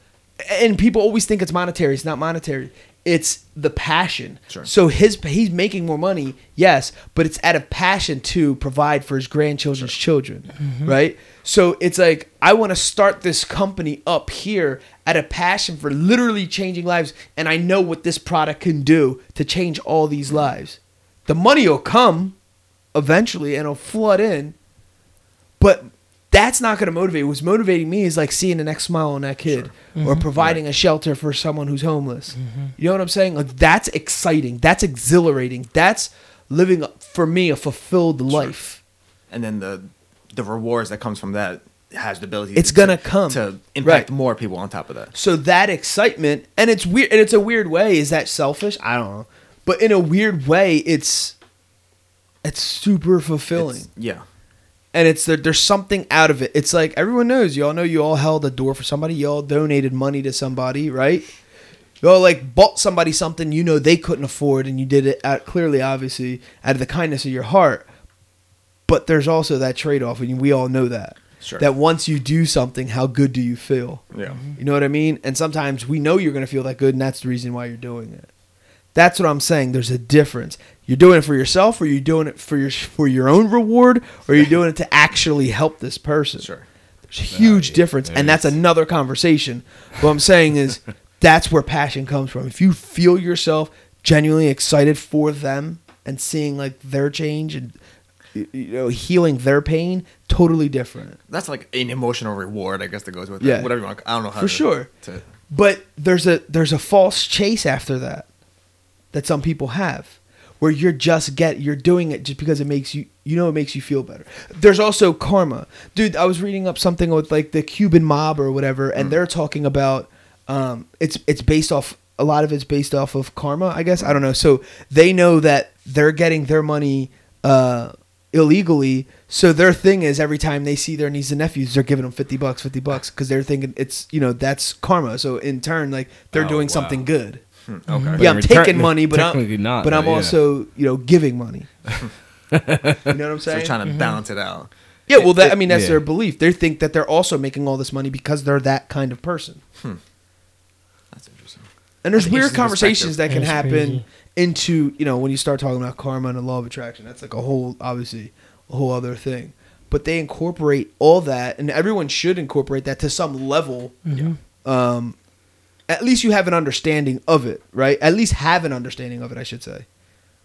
and people always think it's monetary. It's not monetary. It's the passion. Sure. So his he's making more money, yes, but it's out of passion to provide for his grandchildren's children, mm-hmm. right? So it's like I want to start this company up here out of passion for literally changing lives, and I know what this product can do to change all these mm-hmm. lives. The money will come eventually and it'll flood in. But that's not going to motivate. What's motivating me is like seeing the next smile on that kid or mm-hmm. providing a shelter for someone who's homeless. Mm-hmm. You know what I'm saying? Like that's exciting. That's exhilarating. That's living for me a fulfilled life. and then the the rewards that comes from that has the ability. It's to, gonna come. to impact Right. more people on top of that. So that excitement, and it's weird, and it's a weird way. Is that selfish? I don't know, but in a weird way, it's it's super fulfilling. It's- yeah, and it's there, there's something out of it. It's like everyone knows. You all know you all held a door for somebody. You all donated money to somebody, right? You all like bought somebody something you know they couldn't afford, and you did it out, clearly, obviously, out of the kindness of your heart. But there's also that trade off, and we all know that. Sure. That once you do something, how good do you feel? yeah. You know what I mean? And sometimes we know you're going to feel that good, and that's the reason why you're doing it. That's what I'm saying. There's a difference. You're doing it for yourself, or you're doing it for your for your own reward, or you're doing it to actually help this person. Sure. There's a huge yeah, difference, and that's another conversation. What I'm saying is, that's where passion comes from. If you feel yourself genuinely excited for them and seeing like their change and you know healing their pain, totally different. That's like an emotional reward, I guess, that goes with Yeah. it. Whatever you want. I don't know how For to, sure. To, But there's a there's a false chase after that that some people have where you're just get you're doing it just because it makes you you know it makes you feel better. There's also karma. Dude, I was reading up something with like the Cuban mob or whatever and they're talking about um it's it's based off a lot of it's based off of karma, I guess. I don't know. So they know that they're getting their money uh illegally. So their thing is every time they see their nieces and nephews, they're giving them 50 bucks, 50 bucks because they're thinking it's, you know, that's karma. So in turn, like they're Oh, doing wow. something good. Okay. But yeah, I'm return- taking money, but I'm, not, but I'm though, yeah. also, you know, giving money. you know what I'm So saying? they're trying to balance it out. yeah, well, that I mean, that's Yeah. their belief. They think that they're also making all this money because they're that kind of person. Hmm. That's interesting. And there's That's weird conversations that can That's happen crazy. into, you know, when you start talking about karma and the law of attraction. That's like a whole, obviously, a whole other thing. But they incorporate all that, and everyone should incorporate that to some level. Yeah. Um, at least you have an understanding of it, right? At least have an understanding of it, I should say,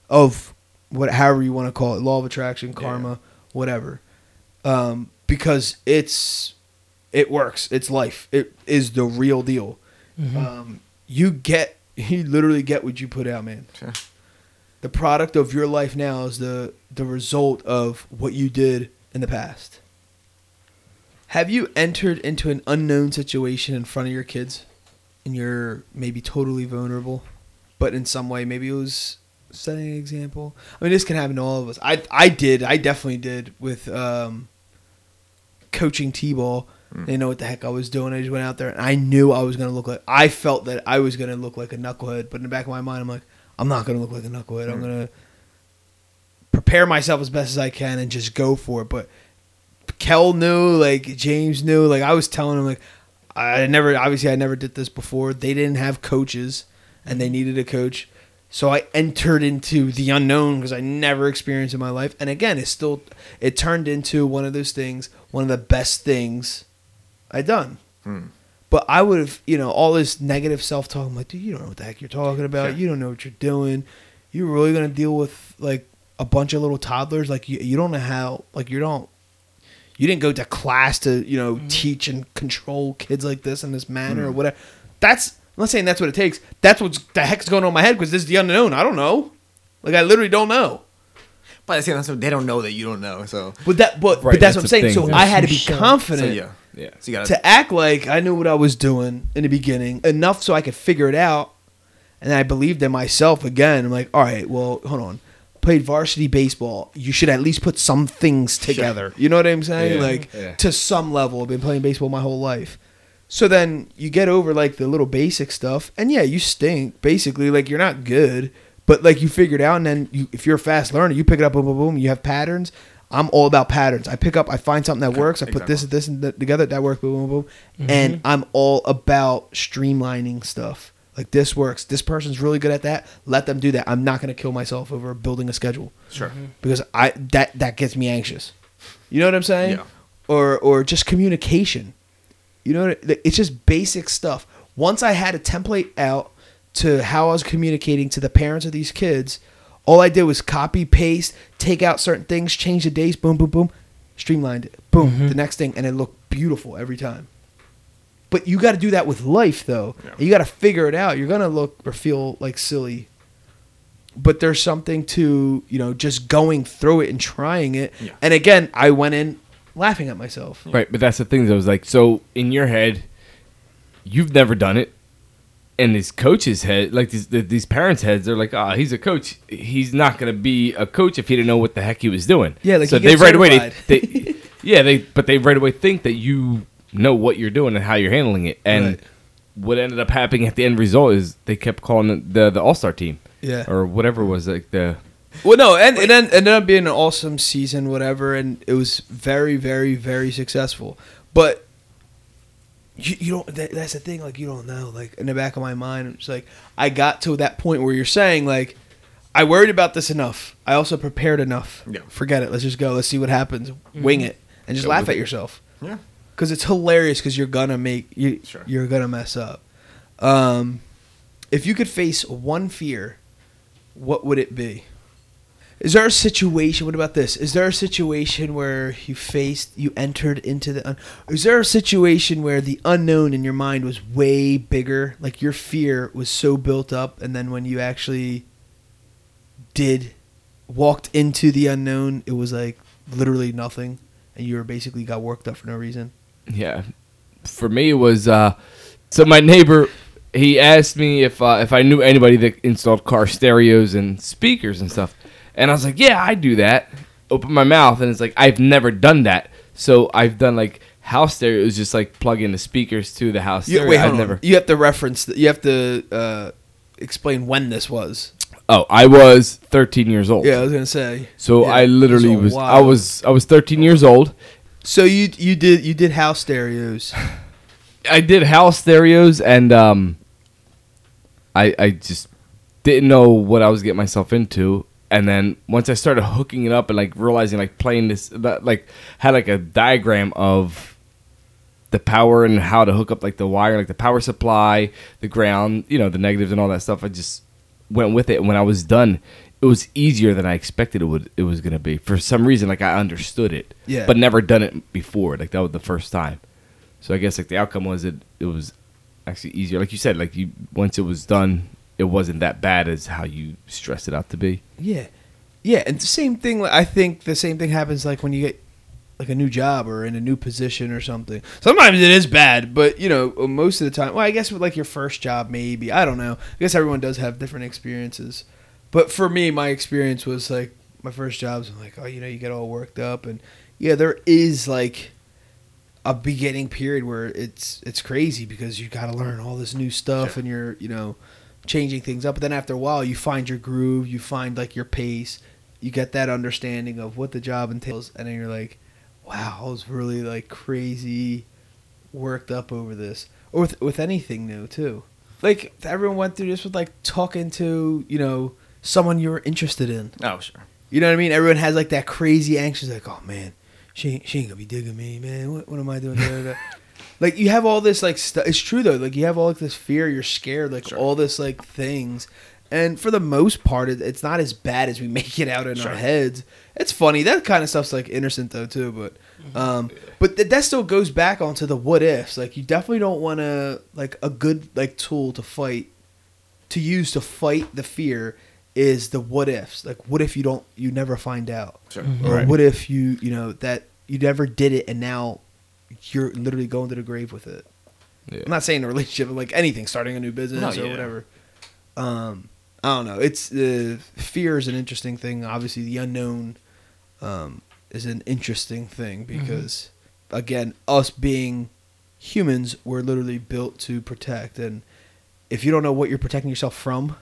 of what, however you want to call it, law of attraction, karma, whatever. Um, because it's, it works. It's life. It is the real deal. Um, you get, you literally get what you put out, man. Sure. The product of your life now is the the result of what you did in the past. Have you entered into an unknown situation in front of your kids and you're maybe totally vulnerable, but in some way maybe it was setting an example? I mean, this can happen to all of us. I I did. I definitely did with um, coaching t-ball. I didn't know what the heck I was doing. I just went out there and I knew I was gonna look like. I felt that I was gonna look like a knucklehead, but in the back of my mind, I'm like, I'm not gonna look like a knucklehead. I'm gonna prepare myself as best as I can and just go for it. But Kel knew, like James knew, like I was telling him, like I never, obviously, I never did this before. They didn't have coaches, and they needed a coach. So I entered into the unknown because I never experienced in my life. And again, it still, it turned into one of those things, one of the best things I done. Hmm. But I would have, you know, all this negative self talk. I'm like, dude, you don't know what the heck you're talking about. Sure. You don't know what you're doing. You're really gonna deal with like a bunch of little toddlers. Like you, you don't know how. Like you don't. You didn't go to class to, you know, mm-hmm. teach and control kids like this in this manner or mm-hmm. whatever. That's. I'm not saying that's what it takes. That's what the heck's going on in my head because this is the unknown. I don't know. Like I literally don't know. But at the same time, they don't know that you don't know. So, But that, but, Right, but that's, that's what I'm the saying. thing. So I had to be Sure. so confident yeah. Yeah. So you gotta. to act like I knew what I was doing in the beginning enough so I could figure it out and I believed in myself again. I'm like, all right, well, hold on. Played varsity baseball. You should at least put some things together. You know what I'm saying? Yeah. Like Yeah. to some level. I've been playing baseball my whole life. So then you get over like the little basic stuff, and yeah, you stink. Basically, like you're not good, but like you figure it out, and then you, if you're a fast learner, you pick it up, boom, boom, boom. You have patterns. I'm all about patterns. I pick up, I find something that works. I put this, Exactly. this, and that together. That works, boom, boom, boom. Mm-hmm. And I'm all about streamlining stuff. Like this works. This person's really good at that. Let them do that. I'm not gonna kill myself over building a schedule Sure. Mm-hmm. because I that that gets me anxious. You know what I'm saying? Yeah. Or or just communication. You know, what- it's just basic stuff. Once I had a template out to how I was communicating to the parents of these kids, all I did was copy paste, take out certain things, change the dates, boom, boom, boom, streamlined it, boom, mm-hmm. the next thing, and it looked beautiful every time. But you got to do that with life, though. Yeah. You got to figure it out. You're gonna look or feel like silly but there's something to you know just going through it and trying it Yeah. and again i went in laughing at myself Right, but that's the thing. Though, is like so in your head, you've never done it, and his coach's head, like these these parents' heads, they're like, "Ah, he's a coach. He's not gonna be a coach if he didn't know what the heck he was doing." Yeah, like so he they gets right away, they, they, yeah, they, but they right away think that you know what you're doing and how you're handling it, and Right. what ended up happening at the end result is they kept calling it the the All Star team, Yeah. or whatever was like the well no and it ended up being an awesome season whatever and it was very very very successful. But you, you don't that, that's the thing like you don't know like in the back of my mind it's like i got to that point where you're saying like i worried about this enough. I also prepared enough. Yeah. forget it. Let's just go. Let's see what happens. Mm-hmm. Wing it and just Go laugh at it. yourself. Yeah. Because it's hilarious because you're gonna make you Sure. you're gonna mess up. Um, if you could face one fear, what would it be? Is there a situation? What about this? Is there a situation where you faced, you entered into the? Un, is there a situation where the unknown in your mind was way bigger? Like your fear was so built up, and then when you actually did walked into the unknown, it was like literally nothing, and you were basically got worked up for no reason. Yeah, for me it was uh, so my neighbor he asked me if uh, if I knew anybody that installed car stereos and speakers and stuff, and I was like, yeah, I do that. Open my mouth and it's like I've never done that. So I've done like house stereos, just like plug in the speakers to the house You, stereo. wait, I've never. You have to reference. You have to uh, explain when this was. Oh, I was 13 years old. Yeah, I was gonna say. So Yeah, I literally a was. I was. I was 13 years old. So you you did you did house stereos. I did house stereos and um I I just didn't know what I was getting myself into and then once I started hooking it up and like realizing like playing this that like had like a diagram of the power and how to hook up like the wire like the power supply the ground you know the negatives and all that stuff I just went with it and when I was done it was easier than I expected it would it was gonna be for some reason like I understood it Yeah. but never done it before like that was the first time so I guess like the outcome was it it was actually easier. Like you said, like you once it was done, it wasn't that bad as how you stressed it out to be. Yeah, yeah, and the same thing. like, I think the same thing happens like when you get like a new job or in a new position or something. Sometimes it is bad, but you know, most of the time. Well, I guess with like your first job, maybe I don't know. I guess everyone does have different experiences, but for me, my experience was like my first jobs. I'm like, oh, you know, you get all worked up, and yeah, there is like a beginning period where it's it's crazy because you got to learn all this new stuff and you're you know changing things up. But then after a while you find your groove you find like your pace you get that understanding of what the job entails and then you're like wow i was really like crazy worked up over this. Or with with anything new too. Like everyone went through this with like talking to you know someone you were interested in Oh, sure. you know what I mean? Everyone has like that crazy anxious, like, oh man, she ain't, she ain't gonna be digging me, man. What, what am I doing? Like you have all this like stuff. It's true though. Like you have all like this fear. You're scared. Like Sure. all this like things. And for the most part, it, it's not as bad as we make it out in Sure. our heads. It's funny. That kind of stuff's like innocent though too. But, um, but th- that still goes back onto the what ifs. Like you definitely don't want to like a good like tool to fight to use to fight the fear is the what ifs. Like what if you don't you never find out? Sure. Or Right. what if you you know that you never did it and now you're literally going to the grave with it. Yeah. I'm not saying a relationship, but like anything, starting a new business No, or yeah. whatever. um, I don't know. It's uh, fear is an interesting thing. Obviously, the unknown um, is an interesting thing because, again, us being humans, we're literally built to protect, and if you don't know what you're protecting yourself from,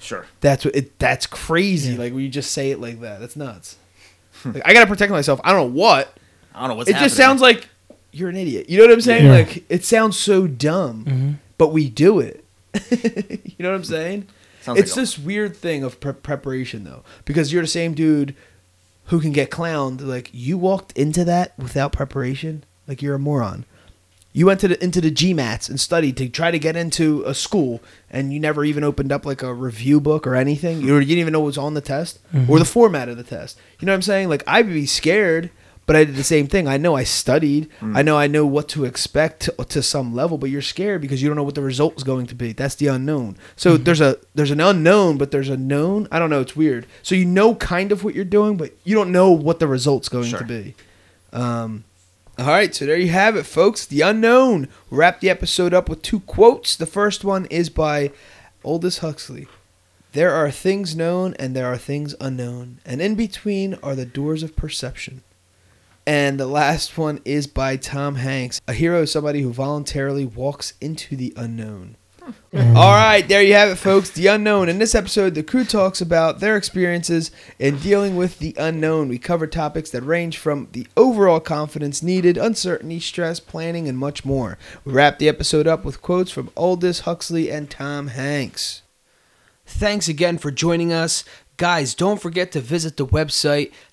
Sure. that's what it. That's crazy. Yeah. Like when you just say it like that, that's nuts. like, I gotta protect myself. I don't know what. I don't know what's it just sounds like you're an idiot. You know what I'm saying? Yeah. Like it sounds so dumb, Mhm. but we do it. you know what I'm saying? Sounds it's like a- this weird thing of pre- preparation though, because you're the same dude who can get clowned. Like you walked into that without preparation. Like you're a moron. You went to the into the GMATs and studied to try to get into a school, and you never even opened up like a review book or anything. You, you didn't even know what was on the test mm-hmm. or the format of the test. You know what I'm saying? Like I'd be scared, but I did the same thing. I know I studied. Mm. I know I know what to expect to, to some level, but you're scared because you don't know what the result is going to be. That's the unknown. So mm-hmm. there's a there's an unknown, but there's a known. I don't know. It's weird. So you know kind of what you're doing, but you don't know what the result's going Sure. to be. Um, all right, so there you have it, folks. The unknown. Wrap the episode up with two quotes. The first one is by Aldous Huxley. There are things known and there are things unknown, and in between are the doors of perception. And the last one is by Tom Hanks. A hero is somebody who voluntarily walks into the unknown. Mm-hmm. All right, there you have it, folks. The unknown. In this episode, the crew talks about their experiences in dealing with the unknown. We cover topics that range from the overall confidence needed, uncertainty, stress, planning, and much more. We wrap the episode up with quotes from Aldous Huxley and Tom Hanks. Thanks again for joining us. Guys, don't forget to visit the website,